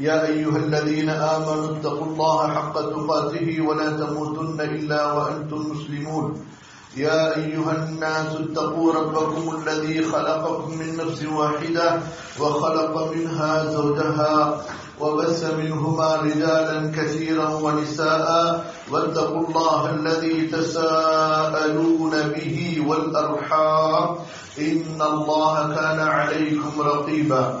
يا أيها الذين آمنوا اتقوا الله حق تقاته ولا تموتن إلا وأنتم مسلمون. يا أيها الناس اتقوا ربكم الذي خلقكم من نفس واحدة وخلق منها زوجها وبث منهما رجالا كثيرا ونساء واتقوا الله الذي تساءلون به والأرحام. إن الله كان عليكم رقيبا.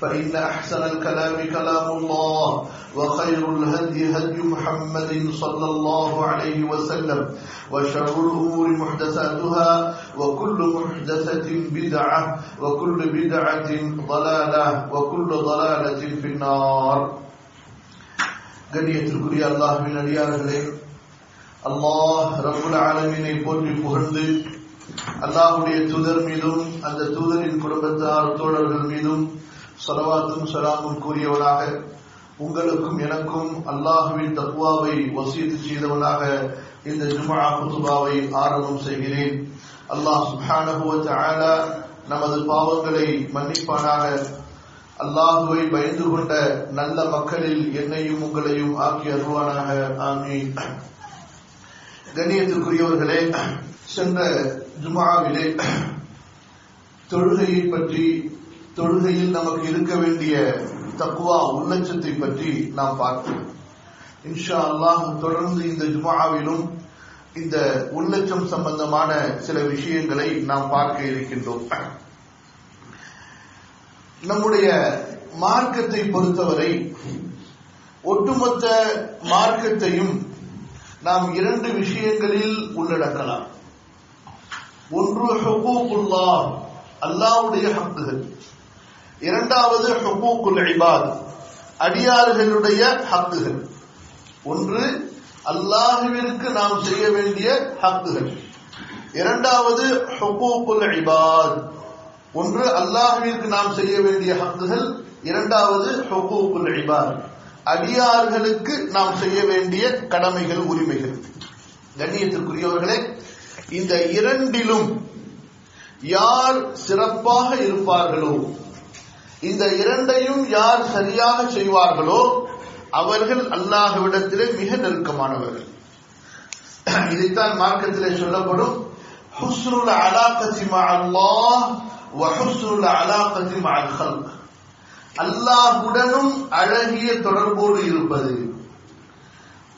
فإن أحسن الكلام كلام الله وخير الهدي هدي محمد صلى الله عليه وسلم وشر الأمور محدثاتها وكل محدثة بدعة وكل بدعة ضلالة وكل ضلالة في النار கண்ணியத்திற்குரிய அல்லாஹுவின் அடியார்களே அல்லாஹ் ரபுல் ஆலமீனை போற்றி புகழ்ந்து அல்லாஹுடைய தூதர் மீதும் அந்த தூதரின் குடும்பத்தார் தோழர்கள் மீதும் சலவாத்தும் சலாமும் கூறியவனாக உங்களுக்கும் எனக்கும் அல்லாஹுவின் தத்வாவை வசீது செய்தவனாக இந்த ஜுமா குதுபாவை ஆரம்பம் செய்கிறேன். அல்லாஹ் சுஹானஹுவ நமது பாவங்களை மன்னிப்பானாக. அல்லாஹுவை பயந்து கொண்ட நல்ல மக்களில் என்னையும் உங்களையும் ஆக்கி அருவானாக ஆமீன். கண்ணியத்துக்குரியவர்களே சென்ற ஜுமாவிலே தொழுகையை பற்றி தொழுகையில் நமக்கு இருக்க வேண்டிய தக்குவா உள்ளச்சத்தை பற்றி நாம் பார்த்தோம் இன்ஷா அல்லாஹ் தொடர்ந்து இந்த ஜுமாவிலும் இந்த உள்ளச்சம் சம்பந்தமான சில விஷயங்களை நாம் பார்க்க இருக்கின்றோம். நம்முடைய மார்க்கத்தை பொறுத்தவரை ஒட்டுமொத்த மார்க்கத்தையும் நாம் இரண்டு விஷயங்களில் உள்ளடக்கலாம். ஒன்று ஹுகூக்குல்லா அல்லாவுடைய ஹக்குகள். இரண்டாவது ஹுகூக்குல் இபாத் அடியார்களுடைய ஹக்குகள். ஒன்று அல்லாஹுவிற்கு நாம் செய்ய வேண்டிய ஹக்குகள். இரண்டாவது ஹுகூக்குல் இபாத். ஒன்று அல்லாஹுவிற்கு நாம் செய்ய வேண்டிய ஹக்குகள். இரண்டாவது ஹுகூக்குல் இபாத். அடியார்களுக்கு நாம் செய்ய வேண்டிய கடமைகள் உரிமைகள். கண்ணியத்திற்குரியவர்களே இந்த இரண்டிலும் யார் சிறப்பாக இருப்பார்களோ இந்த இரண்டையும் யார் சரியாக செய்வார்களோ அவர்கள் அல்லாஹ்விடத்திலே மிக நெருக்கமானவர்கள். இதைத்தான் மார்க்கத்திலே சொல்லப்படும் ஹுஸ்ருல் அலாக்கத்தி அல்லாஹ் வஹுஸ்ருல் அலாக்கத்தி மஅல் ஹல்க் அல்லாஹுடனும் அழகிய தொடர்போடு இருப்பது.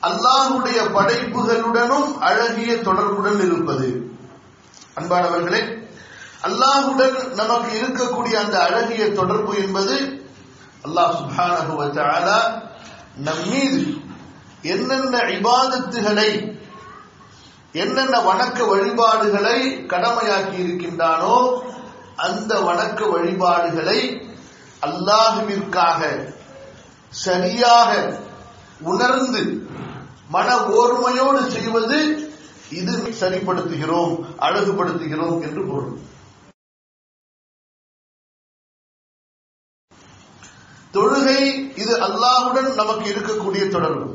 அல்லாஹுடைய படைப்புகளுடனும் அழகிய தொடர்புடன் இருப்பது. அன்பானவர்களே அல்லாஹுடன் நமக்கு இருக்கக்கூடிய அந்த அழகிய தொடர்பு என்பது அல்லாஹ் சுப்ஹானஹு வ நம்மீது என்னென்ன இபாதத்துகளை என்னென்ன வணக்க வழிபாடுகளை கடமையாக்கி இருக்கின்றானோ அந்த வணக்க வழிபாடுகளை அல்லாஹுவிற்காக சரியாக உணர்ந்து மன ஓர்மையோடு செய்வது இது சரிப்படுத்துகிறோம் அழகுபடுத்துகிறோம் என்று பொருள். தொழுகை இது அல்லாஹுடன் நமக்கு இருக்கக்கூடிய தொடர்பு.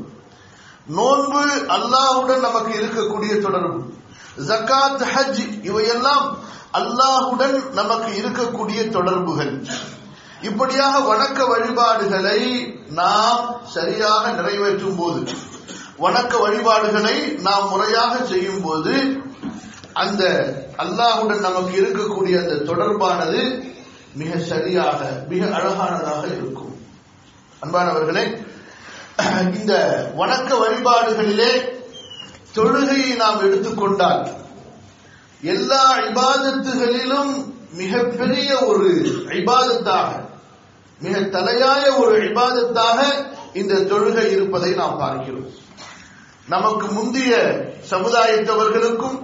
நோன்பு அல்லாஹுடன் நமக்கு இருக்கக்கூடிய தொடர்பு. ஜக்காத் ஹஜ் இவையெல்லாம் அல்லாஹுடன் நமக்கு இருக்கக்கூடிய தொடர்புகள். இப்படியாக வணக்க வழிபாடுகளை நாம் சரியாக நிறைவேற்றும் போது வணக்க வழிபாடுகளை நாம் முறையாக செய்யும் போது அந்த அல்லாஹுடன் நமக்கு இருக்கக்கூடிய அந்த தொடர்பானது மிக சரியாக மிக அழகானதாக இருக்கும். அன்பானவர்களே இந்த வணக்க வழிபாடுகளிலே தொழுகையை நாம் எடுத்துக்கொண்டால் எல்லா இபாதத்துகளிலும் மிகப்பெரிய ஒரு இபாதத்தாக மிக தலையாய ஒரு இபாதத்தாக இந்த தொழுகை இருப்பதை நாம் பார்க்கிறோம். நமக்கு முந்தைய சமுதாயத்தவர்களுக்கும்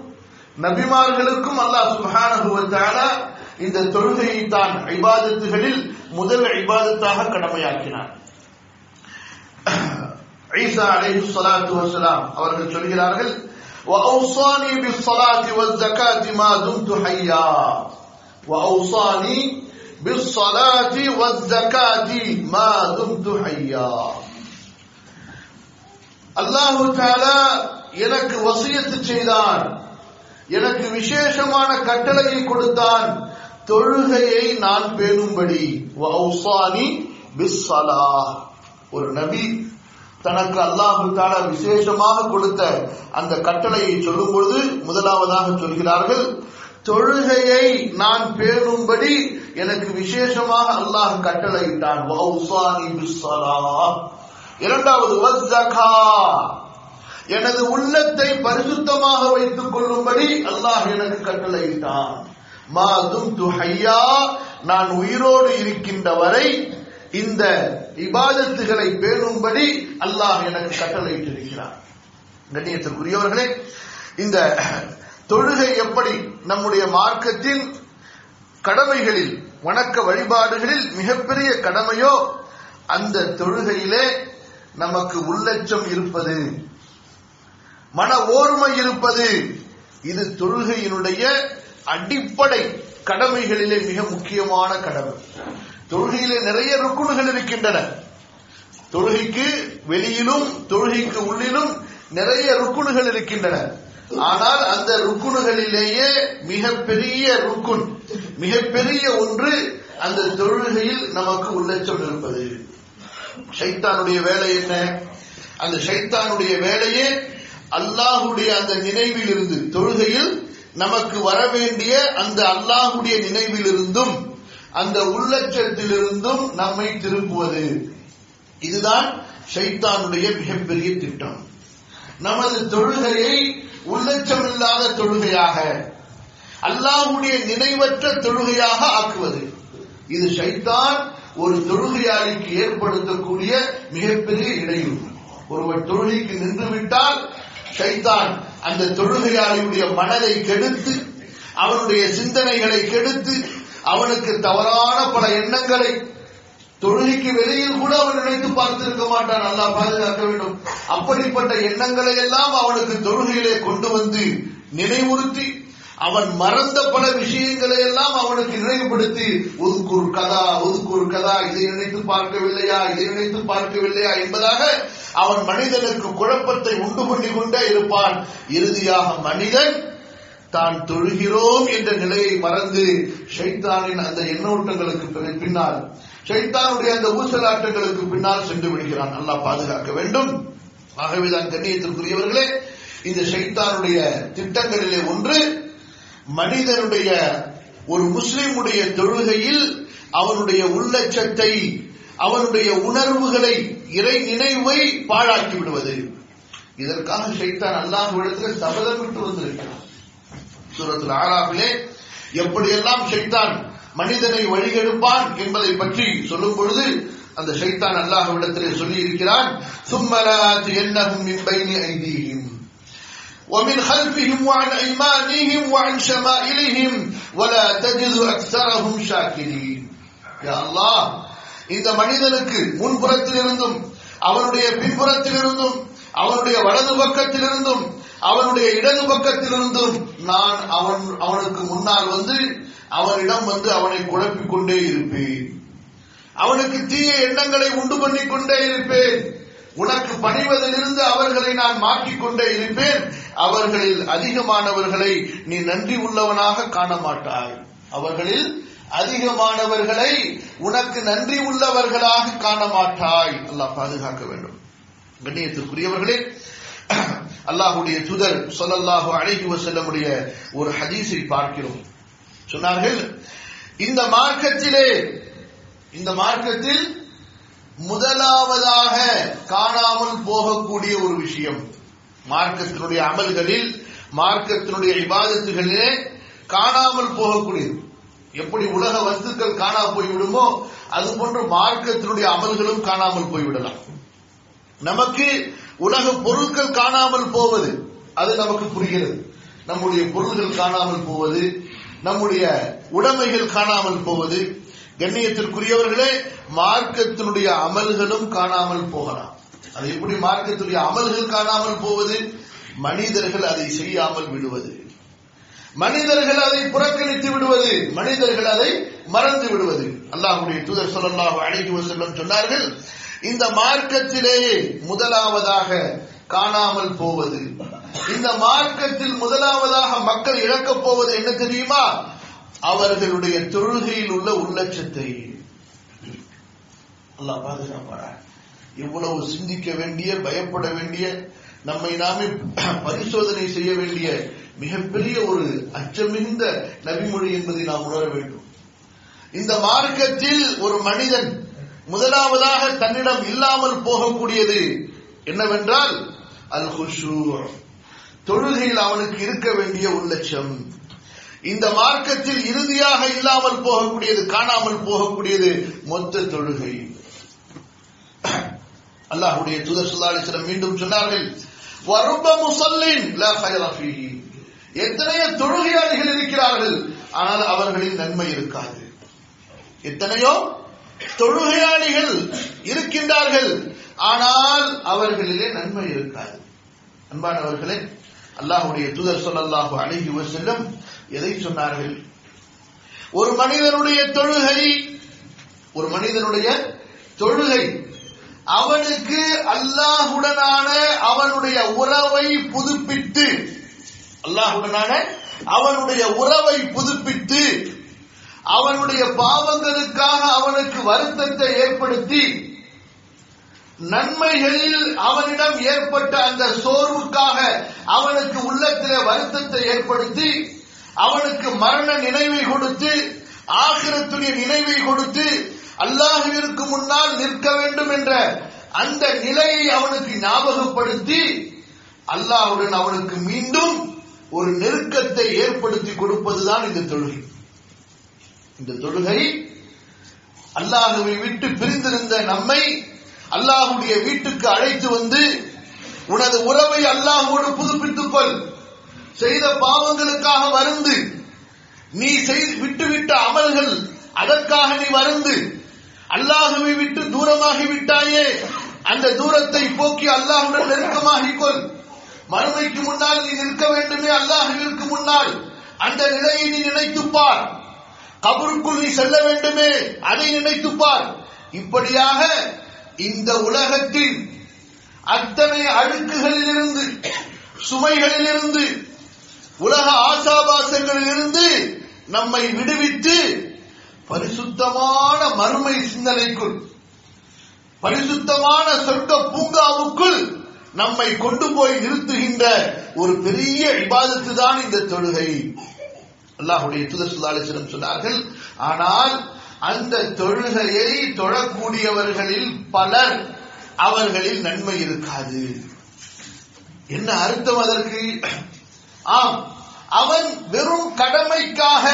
நபிமார்களுக்கும் அல்லாஹ் சுப்ஹானஹு இந்த தொழுகையை தான் இபாதத்துகளில் முதல் இபாதத்தாக கடமையாக்கினார் ஈசா அலைஹி ஸலாத்து வஸலாம் அவர்கள் சொல்கிறார்கள் وأوصاني بالصلاة والزكاة ما دمت حيا وأوصاني بالصلاة والزكاة ما دمت حيا அல்லாஹு தாலா எனக்கு வசியத்து செய்தான் எனக்கு விசேஷமான கட்டளையை கொடுத்தான் தொழுகையை நான் பேணும்படி. ஒரு நபி தனக்கு அல்லாஹு தாலா விசேஷமாக கொடுத்த அந்த கட்டளையை சொல்லும் பொழுது முதலாவதாக சொல்கிறார்கள் தொழுகையை நான் பேணும்படி எனக்கு விசேஷமாக அல்லாஹ் கட்டளையிட்டான். இரண்டாவது எனது உள்ளத்தை பரிசுத்தமாக வைத்துக் கொள்ளும்படி அல்லாஹ் எனக்கு கட்டளையிட்டான். மாதும் துஹையா நான் உயிரோடு இருக்கின்ற வரை இந்த இபாதத்துகளை பேணும்படி அல்லாஹ் எனக்கு கட்டளையிட்டிருக்கிறார். கண்ணியத்திற்குரியவர்களே இந்த தொழுகை எப்படி நம்முடைய மார்க்கத்தின் கடமைகளில் வணக்க வழிபாடுகளில் மிகப்பெரிய கடமையோ அந்த தொழுகையிலே நமக்கு உள்ளச்சம் இருப்பது மன ஓர்மை இருப்பது இது தொழுகையினுடைய அடிப்படை கடமைகளிலே மிக முக்கியமான கடமை. தொழுகையிலே நிறைய ருக்குணுகள் இருக்கின்றன. தொழுகைக்கு வெளியிலும் தொழுகைக்கு உள்ளிலும் நிறைய ருக்குணுகள் இருக்கின்றன. ஆனால் அந்த ருக்குணுகளிலேயே மிகப்பெரிய ருக்குன் மிகப்பெரிய ஒன்று அந்த தொழுகையில் நமக்கு உள்ளச்சல் இருப்பது. ஷைத்தானுடைய வேலை என்ன? அந்த ஷைத்தானுடைய வேலையே அல்லாஹுடைய அந்த நினைவில் இருந்து தொழுகையில் நமக்கு வர வேண்டிய அந்த அல்லாஹுடைய நினைவிலிருந்தும் அந்த உள்ளச்சத்திலிருந்தும் நம்மை திருப்புவது. இதுதான் ஷைத்தானுடைய மிகப்பெரிய திட்டம். நமது தொழுகையை உள்ளச்சம் இல்லாத தொழுகையாக அல்லாஹுடைய நினைவற்ற தொழுகையாக ஆக்குவது. இது ஷைத்தான் ஒரு தொழுகையாளிக்கு ஏற்படுத்தக்கூடிய மிகப்பெரிய இடையூறு. ஒருவர் தொழுகைக்கு நின்று விட்டால் ஷைத்தான் அந்த தொழுகையாளியுடைய மனதை கெடுத்து அவனுடைய சிந்தனைகளை கெடுத்து அவனுக்கு தவறான பல எண்ணங்களை தொழுகைக்கு வெளியில் கூட அவன் நினைத்து பார்த்திருக்க மாட்டான். நல்லா பாதுகாக்க வேண்டும். அப்படிப்பட்ட எண்ணங்களை எல்லாம் அவனுக்கு தொழுகையிலே கொண்டு வந்து நினைவுறுத்தி அவன் மறந்த பல விஷயங்களை எல்லாம் அவனுக்கு நினைவுபடுத்தி ஒதுக்கூர் கதா ஒதுக்கூர் கதா இதை நினைத்து பார்க்கவில்லையா இதை நினைத்து பார்க்கவில்லையா என்பதாக அவன் மனிதனுக்கு குழப்பத்தை உண்டு பண்ணி கொண்டே இருப்பான். இறுதியாக மனிதன் தான் தொழுகிறோம் என்ற நிலையை மறந்து ஷைத்தானின் அந்த எண்ணோட்டங்களுக்கு பின்னால் ஷைத்தானுடைய அந்த ஊசலாட்டங்களுக்கு பின்னால் சென்று விடுகிறான். நல்லா பாதுகாக்க வேண்டும். ஆகவேதான் கண்ணியத்திற்குரியவர்களே இந்த ஷைத்தானுடைய திட்டங்களிலே ஒன்று மனிதனுடைய ஒரு முஸ்லிமுடைய தொழுகையில் அவனுடைய உள்ளச்சத்தை அவனுடைய உணர்வுகளை இறை நினைவை பாழாக்கி விடுவது. இதற்காக ஷைத்தான் அல்லாஹ்விடத்தில் சபதம் விட்டு வந்திருக்கிறான். சூரத்தில் ஆறாவிலே எப்படியெல்லாம் ஷைத்தான் மனிதனை வழிகெடுப்பான் என்பதை பற்றி சொல்லும் பொழுது அந்த ஷைத்தான் அல்லாஹ்விடத்திலே சொல்லி இருக்கிறான் சும்மலாத் என்னஹும் மின் ومن خلفهم وعن أيمانهم وعن شمائلهم ولا تجد أكثرهم شاكرين يا الله இந்த மனிதனுக்கு முன்புறத்திலிருந்தும் அவனுடைய பின்புறத்திலிருந்தும் அவனுடைய வலது பக்கத்திலிருந்தும் அவனுடைய இடது பக்கத்திலிருந்தும் நான் அவன் அவனுக்கு முன்னால் வந்து அவனிடம் வந்து அவனை குழப்பிக் கொண்டே இருப்பேன் அவனுக்கு தீய எண்ணங்களை உண்டு பண்ணிக் கொண்டே இருப்பேன் உனக்கு பணிவதிலிருந்து அவர்களை நான் மாற்றிக் கொண்டே இருப்பேன் அவர்களில் அதிகமானவர்களை நீ நன்றி உள்ளவனாக காண மாட்டாய் அவர்களில் அதிகமானவர்களை உனக்கு நன்றி உள்ளவர்களாக காண மாட்டாய் அல்லாஹ் பாதுகாக்க வேண்டும். கண்ணியத்திற்குரியவர்களே அல்லாஹுடைய துதர் சொல்லல்லாஹு அழகி வசல்லமுடைய ஒரு ஹதீஸை பார்க்கிறோம். சொன்னார்கள் இந்த மார்க்கத்திலே இந்த மார்க்கத்தில் முதலாவதாக காணாமல் போகக்கூடிய ஒரு விஷயம். மார்க்கத்தினுடைய அமல்களில் மார்க்கத்தினுடைய விவாதத்துகளிலே காணாமல் போகக்கூடியது. எப்படி உலக வஸ்துக்கள் காணா போய்விடுமோ அது போன்று மார்க்கத்தினுடைய அமல்களும் காணாமல் போய்விடலாம். நமக்கு உலக பொருட்கள் காணாமல் போவது அது நமக்கு புரிகிறது. நம்முடைய பொருள்கள் காணாமல் போவது நம்முடைய உடைமைகள் காணாமல் போவது கண்ணியத்திற்குரியவர்களே மார்க்கத்தினுடைய அமல்களும் காணாமல் போகலாம். அது எப்படி மார்க்கத்துடைய அமல்கள் காணாமல் போவது? மனிதர்கள் அதை செய்யாமல் விடுவது. மனிதர்கள் அதை புறக்கணித்து விடுவது. மனிதர்கள் அதை மறந்து விடுவது. அல்லாஹுடைய தூதர் சொல்லல்லாஹு அழைக்கு செல்லும் சொன்னார்கள் இந்த மார்க்கத்திலேயே முதலாவதாக காணாமல் போவது. இந்த மார்க்கத்தில் முதலாவதாக மக்கள் இழக்கப் போவது என்ன தெரியுமா? அவர்களுடைய தொழுகையில் உள்ள உள்ளட்சத்தை அல்லாஹ் பாதுகாப்பாரா? இவ்வளவு சிந்திக்க வேண்டிய பயப்பட வேண்டிய நம்மை நாமே பரிசோதனை செய்ய வேண்டிய மிகப்பெரிய ஒரு அச்சமிகுந்த நபிமொழி என்பதை நாம் உணர வேண்டும். இந்த மார்க்கத்தில் ஒரு மனிதன் முதலாவதாக தன்னிடம் இல்லாமல் போகக்கூடியது என்னவென்றால் அல் குஷூர் தொழுகையில் அவனுக்கு இருக்க வேண்டிய உள்ளட்சம் இந்த மார்க்கத்தில் இறுதியாக இல்லாமல் போகக்கூடியது காணாமல் போகக்கூடியது மொத்த தொழுகை. அல்லாஹுடைய தூதர் சுல்லாலிசனம் மீண்டும் சொன்னார்கள் வருப முசல்லின் எத்தனையோ தொழுகையாளிகள் இருக்கிறார்கள் ஆனால் அவர்களின் நன்மை இருக்காது. எத்தனையோ தொழுகையாளிகள் இருக்கின்றார்கள் ஆனால் அவர்களிலே நன்மை இருக்காது. அன்பானவர்களே அல்லாஹுடைய தூதர் சொல்லல்லாஹு அழகி செல்லும் எதை சொன்னார்கள்? ஒரு மனிதனுடைய தொழுகை ஒரு மனிதனுடைய தொழுகை அவனுக்கு அல்லாஹுடனான அவனுடைய உறவை புதுப்பித்து அல்லாஹுடனான அவனுடைய உறவை புதுப்பித்து அவனுடைய பாவங்களுக்காக அவனுக்கு வருத்தத்தை ஏற்படுத்தி நன்மைகளில் அவனிடம் ஏற்பட்ட அந்த சோர்வுக்காக அவனுக்கு உள்ளத்திலே வருத்தத்தை ஏற்படுத்தி அவனுக்கு மரண நினைவை கொடுத்து ஆகிரத்துடைய நினைவை கொடுத்து அல்லாஹுவிற்கு முன்னால் நிற்க வேண்டும் என்ற அந்த நிலையை அவனுக்கு ஞாபகப்படுத்தி அல்லாஹுடன் அவனுக்கு மீண்டும் ஒரு நெருக்கத்தை ஏற்படுத்தி கொடுப்பதுதான் இந்த தொழுகை. இந்த தொழுகை அல்லாஹுவை விட்டு பிரிந்திருந்த நம்மை அல்லாஹுடைய வீட்டுக்கு அழைத்து வந்து உனது உறவை அல்லாஹோடு புதுப்பித்துக் கொள். செய்த பாவங்களுக்காக வருந்து நீ செய்து விட்டுவிட்ட அமல்கள் அதற்காக நீ வருந்து அல்லாஹுவை விட்டு தூரமாகி விட்டாயே அந்த தூரத்தை போக்கி அல்லாஹுடன் நெருக்கமாகிக் கொள் மறுமைக்கு முன்னால் நீ நிற்க வேண்டுமே அல்லாஹுவிற்கு முன்னால். அந்த நிலையை நீ நினைத்துப்பார் கபருக்குள் நீ செல்ல வேண்டுமே அதை நினைத்துப்பார் இப்படியாக இந்த உலகத்தில் அத்தனை அழுக்குகளிலிருந்து சுமைகளிலிருந்து உலக ஆசாபாசங்களிலிருந்து நம்மை விடுவித்து பரிசுத்தமான மறுமை சிந்தனைக்குள் பரிசுத்தமான சொர்க்க பூங்காவுக்குள் நம்மை கொண்டு போய் நிறுத்துகின்ற ஒரு பெரிய விவாதத்து தான் இந்த தொழுகை. அல்லாஹுடைய துதசுல்லாலிசிடம் சொன்னார்கள் ஆனால் அந்த தொழுகையை தொழக்கூடியவர்களில் பலர் அவர்களில் நன்மை இருக்காது. என்ன அர்த்தம் அதற்கு? ஆம் அவன் வெறும் கடமைக்காக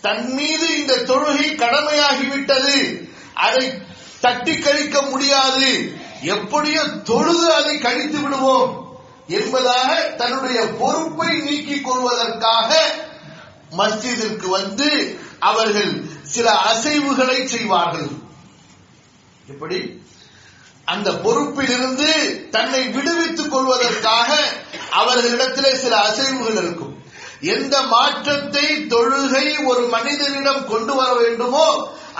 தன் மீது இந்த தொழுகை கடமையாகிவிட்டது. அதை தட்டி கழிக்க முடியாது. எப்படியோ தொழுது அதை கழித்து விடுவோம் என்பதாக தன்னுடைய பொறுப்பை நீக்கிக் கொள்வதற்காக மஸ்ஜிதிற்கு வந்து அவர்கள் சில அசைவுகளை செய்வார்கள். எப்படி? அந்த பொறுப்பிலிருந்து தன்னை விடுவித்துக் கொள்வதற்காக அவர்களிடத்திலே சில அசைவுகள் இருக்கும். எந்த மாற்றத்தை தொழுகை ஒரு மனிதனிடம் கொண்டு வர வேண்டுமோ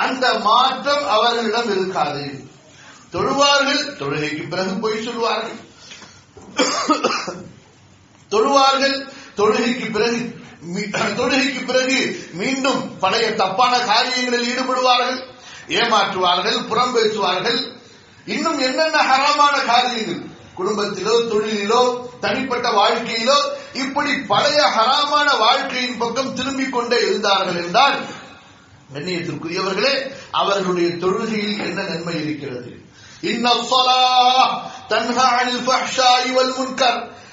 அந்த மாற்றம் அவர்களிடம் இருக்காது. தொழுவார்கள் தொழுகைக்கு பிறகு பொய் சொல்வார்கள். தொழுவார்கள் தொழுகைக்கு பிறகு தொழுகைக்கு பிறகு மீண்டும் பழைய தப்பான காரியங்களில் ஈடுபடுவார்கள் ஏமாற்றுவார்கள் புறம் பேசுவார்கள். இன்னும் என்னென்ன ஹரமான காரியங்கள்? குடும்பத்திலோ தொழிலிலோ தனிப்பட்ட வாழ்க்கையிலோ இப்படி பழைய ஹராமான வாழ்க்கையின் பக்கம் திரும்பிக் கொண்டே இருந்தார்கள் என்றால் கண்ணியத்திற்குரியவர்களே அவர்களுடைய தொழுகையில் என்ன நன்மை இருக்கிறது?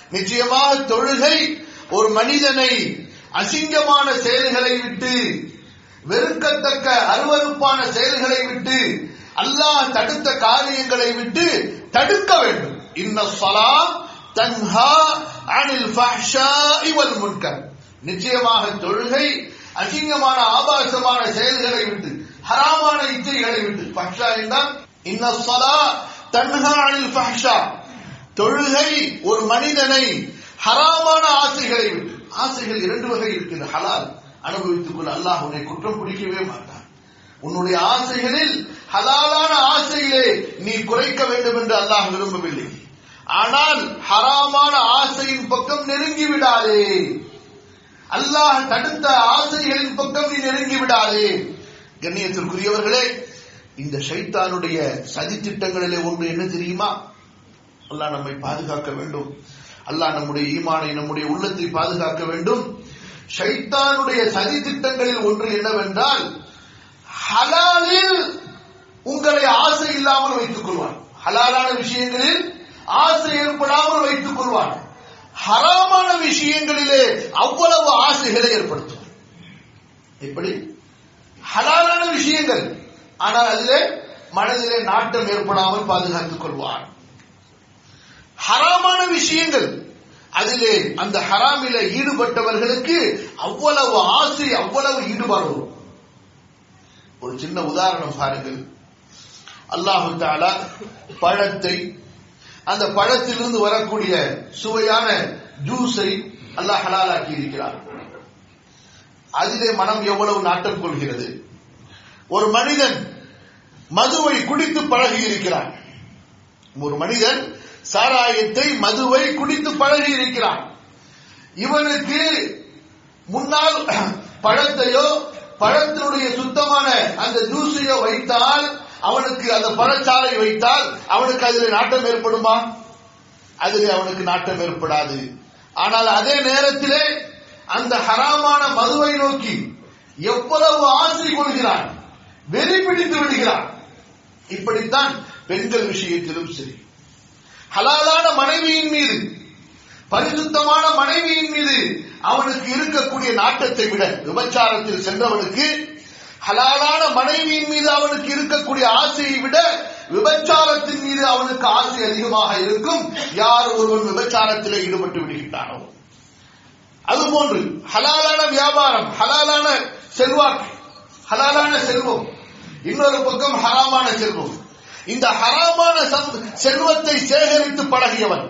நிச்சயமாக தொழுகை ஒரு மனிதனை அசிங்கமான செயல்களை விட்டு வெறுக்கத்தக்க அருவறுப்பான செயல்களை விட்டு அல்லாஹ் தடுத்த காரியங்களை விட்டு தடுக்க வேண்டும். இன்ன சலா தன்ஹா அனில் ஃபஹ்ஷாஇ வல் முன்கர். நிச்சயமாக தொழுகை அசிங்கமான ஆபாசமான செயல்களை விட்டு ஹராமான இச்சைகளை விட்டு. ஃபஹ்ஷா என்றால் இன்ன ஸலா தன்ஹா அனில் ஃபஹ்ஷா. தொழுகை ஒரு மனிதனை ஹராமான ஆசைகளை விட்டு. ஆசைகள் இரண்டு வகை இருக்கிறது ஹலால். அனுபவித்துக் கொள்ள அல்லாஹ் உன்னை குற்றம் பிடிக்கவே மாட்டான். உன்னுடைய ஆசைகளில் ஹலாலான ஆசையிலே நீ குறைக்க வேண்டும் என்று அல்லாஹ் விரும்பவில்லை. ஆனால் ஹராமான ஆசையின் பக்கம் நெருங்கி விடாதே. அல்லாஹ் தடுத்த ஆசைகளின் பக்கம் நீ நெருங்கி விடாதே. கண்ணியத்திற்குரியவர்களே இந்த ஷைத்தானுடைய சதி திட்டங்களிலே ஒன்று என்ன தெரியுமா? அல்லாஹ் நம்மை பாதுகாக்க வேண்டும். அல்லாஹ் நம்முடைய ஈமானை நம்முடைய உள்ளத்தை பாதுகாக்க வேண்டும். ஷைத்தானுடைய சதி திட்டங்களில் ஒன்று என்னவென்றால் ஹலாலில் உங்களை ஆசை இல்லாமல் வைத்துக் கொள்வான். ஹலாலான விஷயங்களில் ஆசை ஏற்படாமல் வைத்துக் கொள்வார் ஹராமான விஷயங்களிலே அவ்வளவு ஆசைகளை ஏற்படுத்தும். எப்படி ஹலாலான விஷயங்கள். ஆனால் அதிலே மனதிலே நாட்டம் ஏற்படாமல் பாதுகாத்துக் கொள்வார். ஹராமான விஷயங்கள். அதிலே அந்த ஹராமில ஈடுபட்டவர்களுக்கு அவ்வளவு ஆசை அவ்வளவு ஈடுபாடு. வரும் ஒரு சின்ன உதாரணம் பாருங்கள். அல்லாஹு தாலா பழத்தை அந்த பழத்திலிருந்து வரக்கூடிய சுவையான ஜூஸை அல்லாஹ் ஹலாலாக்கி இருக்கிறார் அதிலே மனம் எவ்வளவு நாட்டம் கொள்கிறது. ஒரு மனிதன் மதுவை குடித்து பழகி இருக்கிறான் ஒரு மனிதன் சாராயத்தை மதுவை குடித்து பழகி இருக்கிறான் இவனுக்கு முன்னால் பழத்தையோ பழத்தினுடைய சுத்தமான அந்த ஜூஸையோ வைத்தால் அவனுக்கு அந்த பழச்சாலை வைத்தால் அவனுக்கு அதில் நாட்டம் ஏற்படுமா? அதில் அவனுக்கு நாட்டம் ஏற்படாது. ஆனால் அதே நேரத்திலே அந்த ஹராமான மதுவை நோக்கி எவ்வளவு ஆசை கொள்கிறான் வெறி பிடித்து விடுகிறான். இப்படித்தான் பெண்கள் விஷயத்திலும் சரி. ஹலாலான மனைவியின் மீது பரிசுத்தமான மனைவியின் மீது அவனுக்கு இருக்கக்கூடிய நாட்டத்தை விட விபச்சாரத்தில் சென்றவனுக்கு ஹலாலான மனைவியின் மீது அவனுக்கு இருக்கக்கூடிய ஆசையை விட விபச்சாரத்தின் மீது அவனுக்கு ஆசை அதிகமாக இருக்கும். யார் ஒருவன் விபச்சாரத்தில் ஈடுபட்டு விடுகின்றானோ? அதுபோன்று ஹலாலான வியாபாரம் ஹலாலான செல்வாக்கு ஹலாலான செல்வம். இன்னொரு பக்கம் ஹராமான செல்வம். இந்த ஹராமான செல்வத்தை சேகரித்து பழகியவன்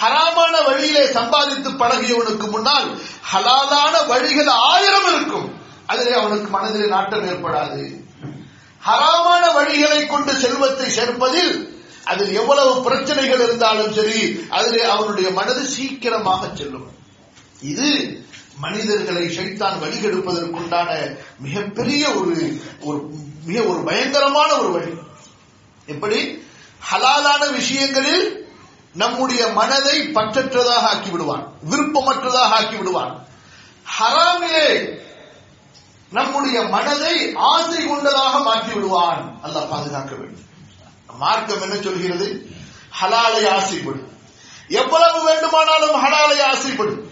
ஹராமான வழியிலே சம்பாதித்து பழகியவனுக்கு முன்னால் ஹலாலான வழிகள் ஆயிரம் இருக்கும். அதிலே அவனுக்கு மனதிலே நாட்டம் ஏற்படாது. ஹராமான வழிகளை கொண்டு செல்வத்தை சேர்ப்பதில் அதில் எவ்வளவு பிரச்சனைகள் இருந்தாலும் சரி அதிலே அவனுடைய மனது சீக்கிரமாக செல்லும். இது மனிதர்களை சைத்தான் வழிகெடுப்பதற்குண்டான மிகப்பெரிய ஒரு ஒரு மிக ஒரு பயங்கரமான ஒரு வழி. எப்படி? ஹலாலான விஷயங்களில் நம்முடைய மனதை பற்றற்றதாக ஆக்கி விடுவான் விருப்பமற்றதாக ஆக்கி விடுவான். ஹராமிலே நம்முடைய மனதை ஆசை கொண்டதாக மாற்றி விடுவான் அல்ல பாதுகாக்க வேண்டும். மார்க்கம் என்ன சொல்கிறது? ஹலாலை ஆசைப்படும் எவ்வளவு வேண்டுமானாலும் ஹலாலை ஆசைப்படும்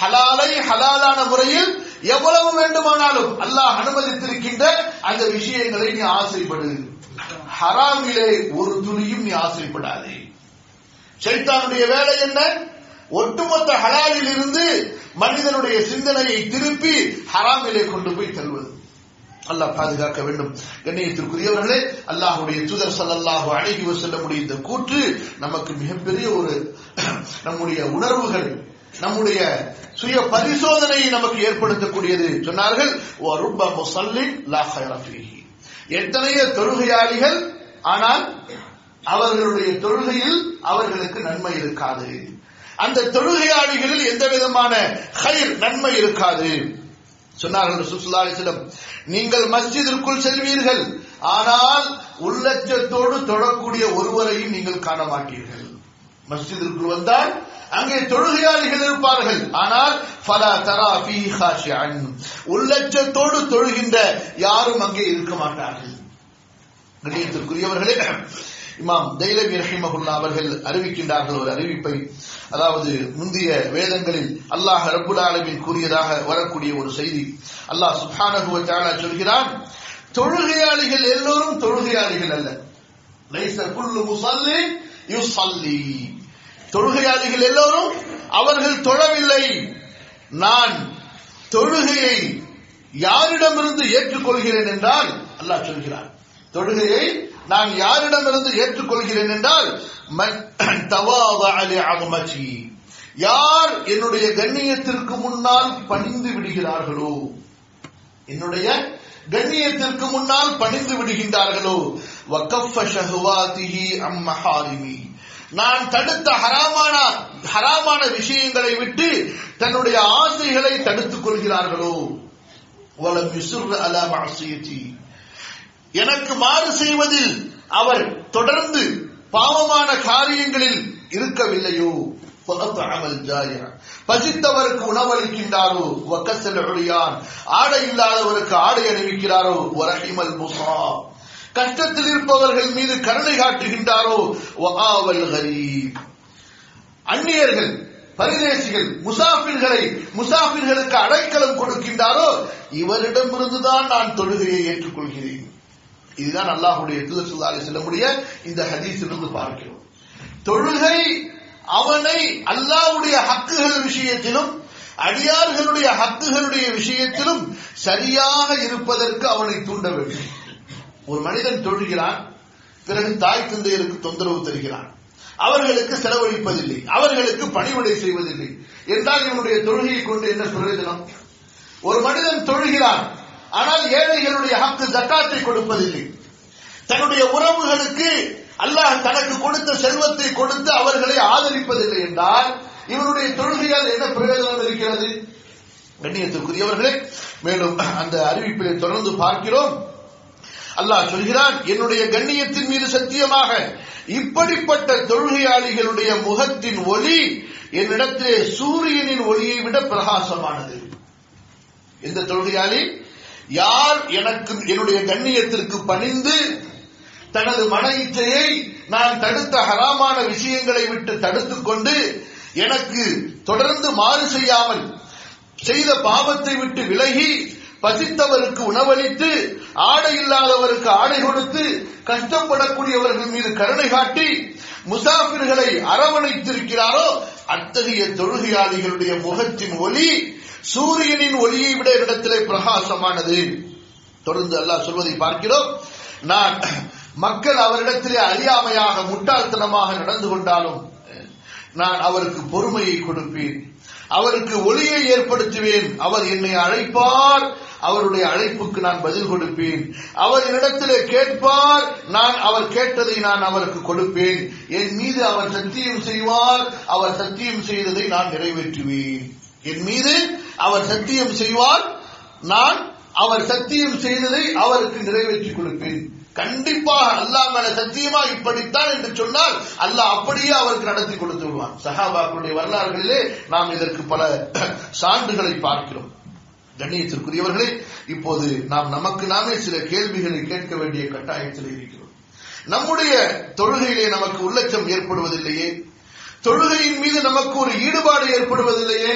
ஹலாலை ஹலாலான முறையில் எவ்வளவு வேண்டுமானாலும் அல்லாஹ் அனுமதித்திருக்கின்ற அந்த விஷயங்களை நீ ஆசைப்படு. ஹராமிலே ஒரு துளியும் நீ ஆசைப்படாதே. சைத்தானுடைய வேலை என்ன? ஒட்டுமொத்த ஹலாலில் இருந்து மனிதனுடைய சிந்தனையை திருப்பி ஹராமிலே கொண்டு போய் தருவது அல்லாஹ் பாதுகாக்க வேண்டும். கண்ணியத்திற்குரியவர்களே அல்லாஹுடைய தூதர் சல்லாஹு அழகி செல்லமுடைய இந்த கூற்று நமக்கு மிகப்பெரிய ஒரு நம்முடைய உணர்வுகள் நம்முடைய சுய பரிசோதனையை நமக்கு ஏற்படுத்தக்கூடியது சொன்னார்கள் எத்தனைய தொழுகையாளிகள் ஆனால் அவர்களுடைய தொழுகையில் அவர்களுக்கு நன்மை இருக்காது. அந்த தொழுகையாளிகளில் எந்த விதமான ஹைர் நன்மை இருக்காது. சொன்னார்கள் சுசுல்லா அலிஸ்லம் நீங்கள் மஸ்ஜிதிற்குள் செல்வீர்கள். ஆனால் உள்ளச்சத்தோடு தொழக்கூடிய ஒருவரையும் நீங்கள் காண மாட்டீர்கள். மஸ்ஜிதிற்குள் வந்தால் அங்கே தொழுகையாளிகள் இருப்பார்கள். ஆனால் ஃபலா தரா ஃபீ ஹாஷியன் உள்ளச்சத்தோடு தொழுகின்ற யாரும் அங்கே இருக்க மாட்டார்கள். கணியத்திற்குரியவர்களே இமாம் தைலவி ரஹிமகுல்லா அவர்கள் அறிவிக்கின்றார்கள் ஒரு அறிவிப்பை. அதாவது முந்தைய வேதங்களில் அல்லாஹ் ரபுல் ஆலமின் கூறியதாக வரக்கூடிய ஒரு செய்தி. அல்லாஹ் சுப்ஹானஹு சொல்கிறான் தொழுகையாளிகள் எல்லோரும் தொழுகையாளிகள் அல்ல. லைச குல்லு முசல்லி யுசல்லி தொழுகையாளிகள் எல்லோரும் அவர்கள் தொழவில்லை. நான் தொழுகையை யாரிடமிருந்து ஏற்றுக்கொள்கிறேன் என்றால் அல்லாஹ் சொல்கிறான் தொழுகையை நான் யாரிடமிருந்து ஏற்றுக்கொள்கிறேன் என்றால் மன் யார் என்னுடைய கண்ணியத்திற்கு முன்னால் பணிந்து விடுகிறார்களோ? என்னுடைய கண்ணியத்திற்கு முன்னால் பணிந்து விடுகின்றார்களோ? அம்மஹாரிமி அம் நான் தடுத்த ஹராமான ஹராமான விஷயங்களை விட்டு தன்னுடைய ஆசைகளை தடுத்துக் கொள்கிறார்களோ? வலம் அலா மாசியத்தி எனக்கு மாறு செய்வதில் அவர் தொடர்ந்து பாவமான காரியங்களில் இருக்கவில்லையோ. பசித்தவருக்கு உணவளிக்கின்றாரோ. ஆடை இல்லாதவருக்கு ஆடை அணிவிக்கிறாரோ. வரஹிமல் முசா கஷ்டத்தில் இருப்பவர்கள் மீது கருணை காட்டுகின்றாரோ. வகாவல் ஹரீப் அந்நியர்கள் பரிதேசிகள் முசாபிர்களை முசாபிர்களுக்கு அடைக்கலம் கொடுக்கின்றாரோ. இவரிடமிருந்துதான் நான் தொழுகையை ஏற்றுக்கொள்கிறேன். இதுதான் அல்லாஹுடைய தூதர் ஸல்லல்லாஹு அலைஹி இந்த ஹதீஸிலிருந்து பார்க்கிறோம். தொழுகை அவனை அல்லாஹுடைய ஹக்குகள் விஷயத்திலும் அடியார்களுடைய ஹக்குகளுடைய விஷயத்திலும் சரியாக இருப்பதற்கு அவனை தூண்ட வேண்டும். ஒரு மனிதன் தொழுகிறான் பிறகு தாய் தந்தையருக்கு தொந்தரவு தருகிறான். அவர்களுக்கு செலவழிப்பதில்லை அவர்களுக்கு பணிவிடை செய்வதில்லை. என்றால் இவனுடைய தொழுகையை கொண்டு என்ன பிரயோஜனம்? ஒரு மனிதன் தொழுகிறான் ஆனால் ஏழைகளுடைய ஹக்கு ஜக்காத்தை கொடுப்பதில்லை. தன்னுடைய உறவுகளுக்கு அல்லாஹ் தனக்கு கொடுத்த செல்வத்தை கொடுத்து அவர்களை ஆதரிப்பதில்லை என்றால் இவனுடைய தொழுகையால் என்ன பிரயோஜனம் இருக்கிறது? கண்ணியத்திற்குரியவர்களே மேலும் அந்த அறிவிப்பிலே தொடர்ந்து பார்க்கிறோம். அல்லாஹ் சொல்கிறான் என்னுடைய கண்ணியத்தின் மீது சத்தியமாக இப்படிப்பட்ட தொழுகையாளிகளுடைய முகத்தின் ஒளி என்னிடத்திலே சூரியனின் ஒளியை விட பிரகாசமானது. எந்த தொழுகையாளி? யார் எனக்கு என்னுடைய கண்ணியத்திற்கு பணிந்து தனது மன இச்சையை நான் தடுத்த ஹராமான விஷயங்களை விட்டு தடுத்துக் கொண்டு எனக்கு தொடர்ந்து மாறு செய்யாமல் செய்த பாவத்தை விட்டு விலகி பசித்தவருக்கு உணவளித்து ஆடை இல்லாதவருக்கு ஆடை கொடுத்து கஷ்டப்படக்கூடியவர்கள் மீது கருணை காட்டி முசாபிர்களை அரவணைத்திருக்கிறாரோ அத்தகைய தொழுகையாளிகளுடைய முகத்தின் ஒளி சூரியனின் ஒளியை விட இடத்திலே பிரகாசமானது. தொடர்ந்து அல்லாஹ் சொல்வதை பார்க்கிறோம். நான் மக்கள் அவரிடத்திலே அறியாமையாக முட்டாள்தனமாக நடந்து கொண்டாலும் நான் அவருக்கு பொறுமையை கொடுப்பேன். அவருக்கு ஒளியை ஏற்படுத்துவேன். அவர் என்னை அழைப்பார். அவருடைய அழைப்புக்கு நான் பதில் கொடுப்பேன். அவர் என்னிடத்திலே கேட்பார் நான் அவர் கேட்டதை நான் அவருக்கு கொடுப்பேன். என் மீது அவர் சத்தியம் செய்வார் அவர் சத்தியம் செய்ததை நான் நிறைவேற்றுவேன். என் மீது அவர் சத்தியம் செய்வார் நான் அவர் சத்தியம் செய்ததை அவருக்கு நிறைவேற்றி கொடுப்பேன். கண்டிப்பாக அல்லாஹ் மேல சத்தியமா இப்படித்தான் என்று சொன்னால் அல்லாஹ் அப்படியே அவருக்கு நடத்தி கொடுத்து விடுவான். சஹாபாக்களுடைய வரலாறுகளிலே நாம் இதற்கு பல சான்றுகளை பார்க்கிறோம். கண்ணியத்திற்குரியவர்களே இப்போது நாம் நமக்கு நாமே சில கேள்விகளை கேட்க வேண்டிய கட்டாயத்தில் இருக்கிறோம். நம்முடைய தொழுகையிலே நமக்கு உள்ளச்சம் ஏற்படுவதில்லையே? தொழுகையின் மீது நமக்கு ஒரு ஈடுபாடு ஏற்படுவதில்லையே?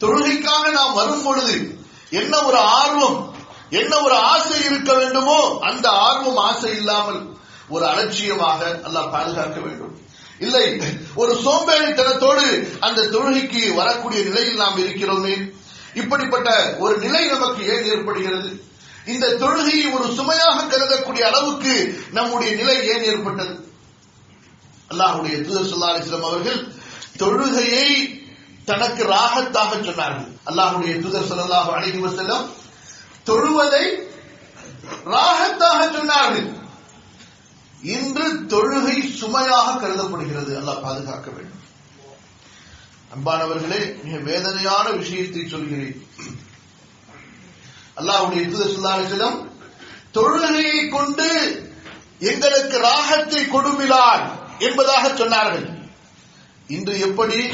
தொழுகைக்காக நாம் வரும் பொழுது என்ன ஒரு ஆர்வம் என்ன ஒரு ஆசை இருக்க வேண்டுமோ அந்த ஆர்வம் ஆசை இல்லாமல் ஒரு அலட்சியமாக அல்லாஹ் பாதுகாக்க வேண்டும். இல்லை ஒரு சோம்பேறித்தனத்தோடு அந்த தொழுகைக்கு வரக்கூடிய நிலையில் நாம் இருக்கிறோமே? இப்படிப்பட்ட ஒரு நிலை நமக்கு ஏன் ஏற்படுகிறது? இந்த தொழுகையை ஒரு சுமையாக கருதக்கூடிய அளவுக்கு நம்முடைய நிலை ஏன் ஏற்பட்டது? அல்லாஹுடைய தூதர் சொல்லா அலிஸ்லாம் அவர்கள் தொழுகையை தனக்கு ராகத்தாக சொன்னார்கள். அல்லாஹுடைய தூதர் சொல்லலாஹு அலைஹி வஸல்லம் தொழுவதை ராகத்தாக சொன்னார்கள். இன்று தொழுகை சுமையாக கருதப்படுகிறது. அல்லாஹ் பாதுகாக்க வேண்டும். அன்பானவர்களே மிக வேதனையான விஷயத்தை சொல்கிறேன். அல்லாஹுடைய தூதர் தொழுகையை கொண்டு எங்களுக்கு ராகத்தை கொடுமிலான் என்பதாக சொன்னார்கள். இன்று எப்படி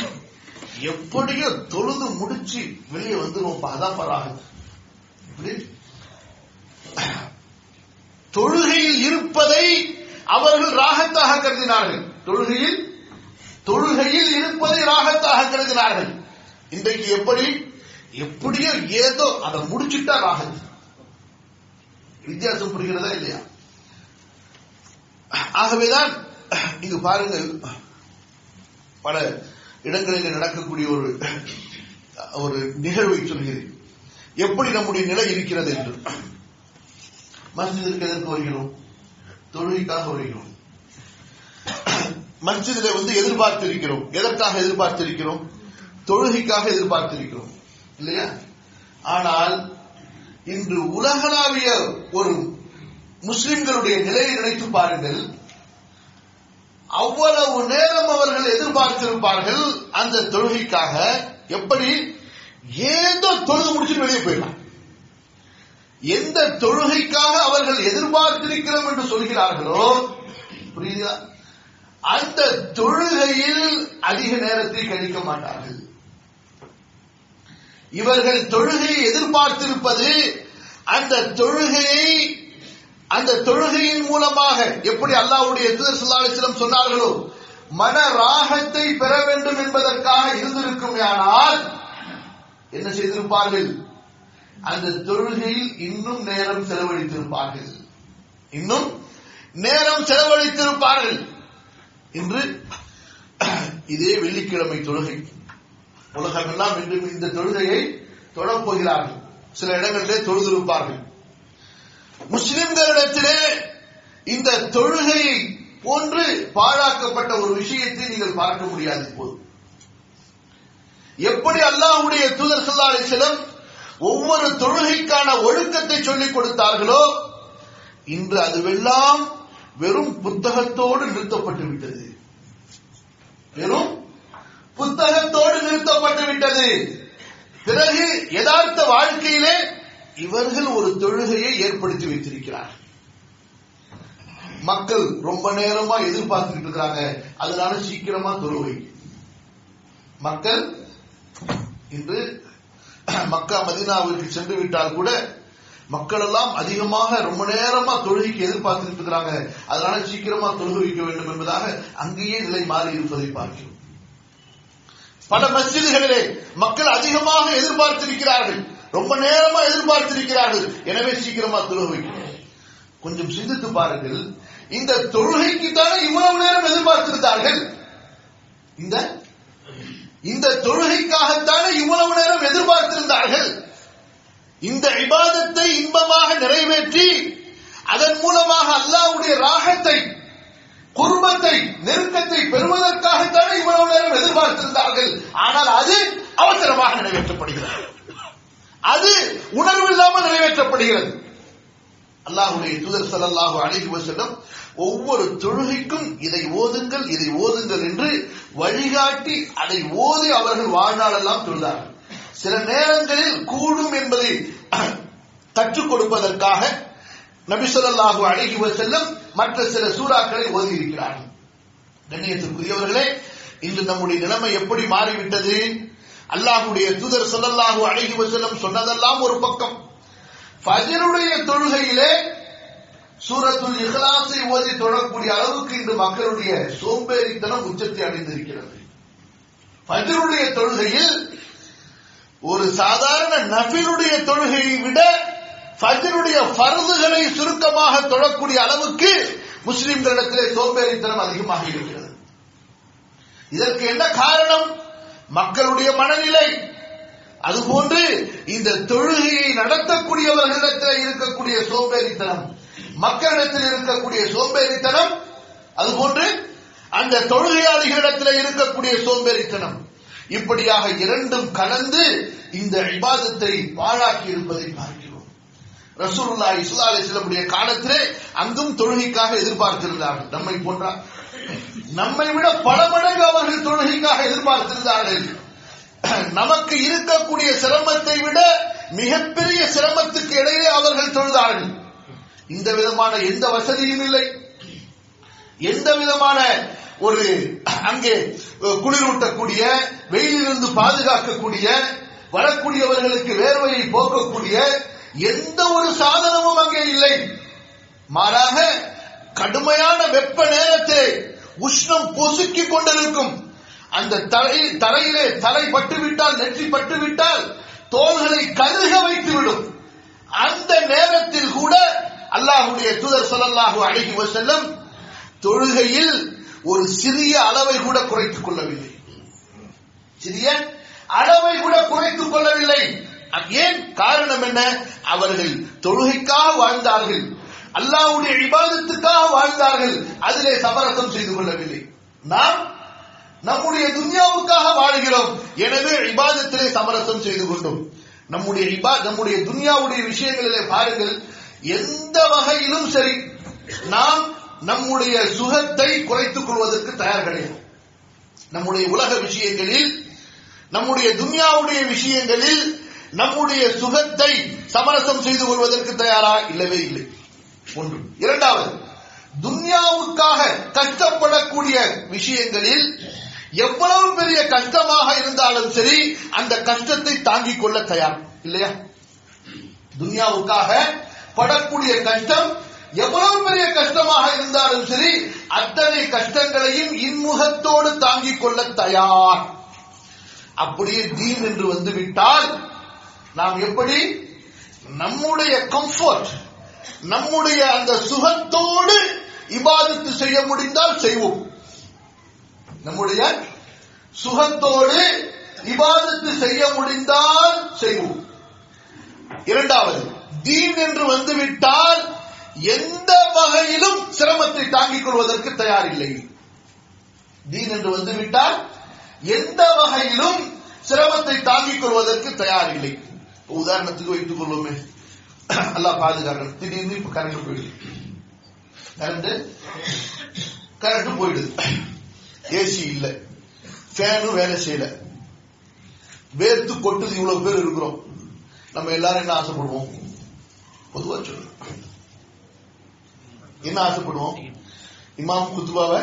எப்படியோ தொழுது முடிச்சு வெளியே வந்துருவோம் அதான் ராகத் தொழுகையில் இருப்பதை அவர்கள் ராகத்தாக கருதினார்கள். தொழுகையில் தொழுகையில் இருப்பதை ராகத்தாக கருதினார்கள். இன்றைக்கு எப்படி எப்படியோ ஏதோ அதை முடிச்சுட்டா ராகத் வித்தியாசம் புரிகிறதா இல்லையா? ஆகவேதான் இங்கு பாருங்கள் பல இடங்களில் நடக்கக்கூடிய ஒரு ஒரு நிகழ்வை சொல்கிறேன். எப்படி நம்முடைய நிலை இருக்கிறது என்று. மஸ்ஜிதிற்கு எதற்கு வருகிறோம்? தொழுகைக்காக வருகிறோம். மஸ்ஜிதில வந்து எதிர்பார்த்திருக்கிறோம். எதற்காக எதிர்பார்த்திருக்கிறோம்? தொழுகைக்காக எதிர்பார்த்திருக்கிறோம். இல்லையா? ஆனால் இன்று உலகளாவிய ஒரு முஸ்லிம்களுடைய நிலையை நினைத்து பாருங்கள். அவ்வளவு நேரம் அவர்கள் எதிர்பார்த்திருப்பார்கள் அந்த தொழுகைக்காக. எப்படி? ஏதோ தொழுது முடிச்சுட்டு வெளியே போயிடலாம். எந்த தொழுகைக்காக அவர்கள் எதிர்பார்த்திருக்கிறோம் என்று சொல்கிறார்களோ? புரியுதா? அந்த தொழுகையில் அதிக நேரத்தை கழிக்க மாட்டார்கள். இவர்கள் தொழுகையை எதிர்பார்த்திருப்பது அந்த தொழுகையை அந்த தொழுகையின் மூலமாக எப்படி அல்லாவுடைய தூதர் சொன்னார்களோ மன ராகத்தை பெற வேண்டும் என்பதற்காக இருந்திருக்கும் ஆனால் என்ன செய்திருப்பார்கள்? அந்த தொழுகையில் இன்னும் நேரம் செலவழித்திருப்பார்கள். இன்னும் நேரம் செலவழித்திருப்பார்கள். இன்று இதே வெள்ளிக்கிழமை தொழுகை. உலகமெல்லாம் இன்று இந்த தொழுகையை தொடப்போகிறார்கள் சில இடங்களிலே தொழுதிருப்பார்கள். முஸ்லிம்களிடத்திலே இந்த தொழுகையை போன்று பாழாக்கப்பட்ட ஒரு விஷயத்தை நீங்கள் பார்க்க முடியாது இப்போது எப்படி அல்லாஹுடைய தூதர் ஸல்லல்லாஹு அலைஹி ஒவ்வொரு தொழுகைக்கான ஒழுக்கத்தை சொல்லிக் கொடுத்தார்களோ இன்று அதுவெல்லாம் வெறும் புத்தகத்தோடு நிறுத்தப்பட்டு விட்டது. வெறும் புத்தகத்தோடு நிறுத்தப்பட்டு விட்டது. பிறகு யதார்த்த வாழ்க்கையிலே இவர்கள் ஒரு தொழுகையை ஏற்படுத்தி வைத்திருக்கிறார். மக்கள் ரொம்ப நேரமா எதிர்பார்த்துட்டு இருக்காங்க அதனால சீக்கிரமா தொழுகை. மக்கள் இன்று மக்கா மதினாவிற்கு சென்று விட்டால் கூட மக்கள் எல்லாம் அதிகமாக ரொம்ப நேரமா தொழுகைக்கு எதிர்பார்த்துட்டு இருக்கிறாங்க அதனால சீக்கிரமா தொழுகை வைக்க வேண்டும் என்பதாக அங்கேயே நிலை மாறி இருப்பதை பார்க்கிறோம். பல மசிதிகளிலே மக்கள் அதிகமாக எதிர்பார்த்திருக்கிறார்கள். ரொம்ப நேரமா எதிர்பார்த்திருக்கிறார்கள். எனவே சீக்கிரமா தொழுகை வைக்கணும். கொஞ்சம் சிந்தித்து பாருங்கள். இந்த தொழுகைக்கு தானே இவ்வளவு நேரம் எதிர்பார்த்திருந்தார்கள்? இந்த? இந்த தொழுகைக்காகத்தானே இவ்வளவு நேரம் எதிர்பார்த்திருந்தார்கள்? இந்த இபாதத்தை இன்பமாக நிறைவேற்றி அதன் மூலமாக அல்லாஹ்வுடைய ராகத்தை குடும்பத்தை நெருக்கத்தை பெறுவதற்காகத்தானே இவ்வளவு நேரம் எதிர்பார்த்திருந்தார்கள். ஆனால் அது அவசரமாக நிறைவேற்றப்படுகிறது. அது உணர்வு இல்லாமல் நிறைவேற்றப்படுகிறது. அல்லாஹ்வுடைய தூதர் ஸல்லல்லாஹு அலைஹி வஸல்லம் ஒவ்வொரு தொழுகைக்கும் இதை ஓதுங்கள் இதை ஓதுங்கள் என்று வழிகாட்டி அதை ஓதி அவர்கள் வாழ்நாளெல்லாம் தொழுதார்கள். சில நேரங்களில் கூடும் என்பதை கற்றுக் கொடுப்பதற்காக நபி அழகி செல்லும் மற்ற சில சூறாக்களை ஓதி இருக்கிறார்கள் கண்ணியத்திற்குரியவர்களே இன்று நம்முடைய நிலைமை எப்படி மாறிவிட்டது? அல்லாஹுடைய தூதர் ஸல்லல்லாஹு அழகி வஸல்லம் சொன்னதெல்லாம் ஒரு பக்கம். ஃபஜ்ருடைய தொழுகையிலே சூரத்துல் இஹ்லாஸை ஓதி தொடரக்கூடிய அளவுக்கு இன்று மக்களுடைய சோம்பேறித்தனம் உச்சத்தை அடைந்திருக்கிறது. ஃபஜ்ருடைய தொழுகையில் ஒரு சாதாரண நபிலுடைய தொழுகையை விட ஃபஜ்ருடைய ஃபர்துகளை சுருக்கமாக தொழக்கூடிய அளவுக்கு முஸ்லிம்களிடத்திலே சோம்பேறித்தனம் அதிகமாக இருக்கிறது. இதற்கு என்ன காரணம்? மக்களுடைய மனநிலை. அதுபோன்று இந்த தொழுகையை நடத்தக்கூடியவர்களிடத்தில் இருக்கக்கூடிய சோம்பேறித்தனம் மக்களிடத்தில் இருக்கக்கூடிய சோம்பேறித்தனம் அதுபோன்று அந்த தொழுகையாளிகளிடத்தில் இருக்கக்கூடிய சோம்பேறித்தனம். இப்படியாக இரண்டும் கலந்து இந்த இபாதத்தை பாழாக்கி இருப்பதை பார்க்கிறோம் ரசூல்லா இஸ்லா அலிஸ்லமுடைய காலத்திலே அங்கும் தொழுகைக்காக எதிர்பார்த்திருந்தார்கள். நம்மை போன்றார் நம்மை விட பல மடங்கு அவர்கள் தொழுகைக்காக எதிர்பார்த்திருந்தார்கள். நமக்கு இருக்கக்கூடிய சிரமத்தை விட மிகப்பெரிய சிரமத்துக்கு இடையே அவர்கள் தொழுதார்கள். இந்த விதமான எந்த வசதியும் இல்லை. எந்த விதமான ஒரு அங்கே குளிரூட்டக்கூடிய வெயிலிருந்து பாதுகாக்கக்கூடிய வரக்கூடியவர்களுக்கு வேர்வையை போக்கக்கூடிய எந்த ஒரு சாதனமும் அங்கே இல்லை. மாறாக கடுமையான வெப்ப நேரத்தை உஷ்ணம் பொசுக்கிக் கொண்டிருக்கும். அந்த தரை தரையிலே தலை பட்டுவிட்டால் நெற்றி பட்டுவிட்டால் தோள்களை கருக வைத்துவிடும். அந்த நேரத்தில் கூட அல்லாஹுடைய தூதர் சொல்லல்லாஹு அழகி செல்லும் தொழுகையில் ஒரு சிறிய அளவை கூட குறைத்துக் கொள்ளவில்லை. சிறிய அளவை கூட குறைத்துக் கொள்ளவில்லை. அது ஏன்? காரணம் என்ன? அவர்கள் தொழுகைக்காக வாழ்ந்தார்கள். அல்லாவுடைய விவாதத்துக்காக வாழ்ந்தார்கள். அதிலே சமரசம் செய்து கொள்ளவில்லை. நாம் நம்முடைய துன்யாவுக்காக வாழ்கிறோம். எனவே விவாதத்திலே சமரசம் செய்து கொண்டோம். நம்முடைய நம்முடைய துன்யாவுடைய விஷயங்களிலே பாருங்கள். எந்த வகையிலும் சரி நாம் நம்முடைய சுகத்தை குறைத்துக் கொள்வதற்கு தயார் கிடையாது. நம்முடைய உலக விஷயங்களில் நம்முடைய துன்யாவுடைய விஷயங்களில் நம்முடைய சுகத்தை சமரசம் செய்து கொள்வதற்கு தயாரா? இல்லவே இல்லை. ஒன்று. இரண்டாவது துன்யாவுக்காக கஷ்டப்படக்கூடிய விஷயங்களில் எவ்வளவு பெரிய கஷ்டமாக இருந்தாலும் சரி அந்த கஷ்டத்தை தாங்கிக் கொள்ள தயார். இல்லையா? துன்யாவுக்காக படக்கூடிய கஷ்டம் எவ்வளவு பெரிய கஷ்டமாக இருந்தாலும் சரி அத்தனை கஷ்டங்களையும் இன்முகத்தோடு தாங்கிக் கொள்ள தயார். அப்படியே தீன் என்று வந்துவிட்டால் நாம் எப்படி? நம்முடைய கம்ஃபர்ட் நம்முடைய அந்த சுகத்தோடு இபாதத்து செய்ய முடிந்தால் செய்வோம். நம்முடைய சுகத்தோடு இபாதத்து செய்ய முடிந்தால் செய்வோம். இரண்டாவது தீன் என்று வந்துவிட்டால் எந்த வகையிலும் சிரமத்தை தாங்கிக் கொள்வதற்கு தயாரில்லை. தீன் என்று வந்துவிட்டால் எந்த வகையிலும் சிரமத்தை தாங்கிக் கொள்வதற்கு தயாரில்லை. இல்லை உதாரணத்துக்கு வைத்துக் கொள்வோமே. எல்லாம் பாதுகாக்கணும் திடீர்னு இப்ப கரண்ட் போயிடுது. கரண்ட் கரண்ட் போயிடுது. ஏசி இல்ல. ஃபேனும் வேலை செய்யல. வேர்த்து கொட்டுது இவ்வளவு பேர் இருக்கிறோம். நம்ம எல்லாரும் என்ன ஆசைப்படுவோம்? பொதுவா சொல்லுங்க என்ன ஆசைப்படுவோம்? இமாம் குத்துபாவை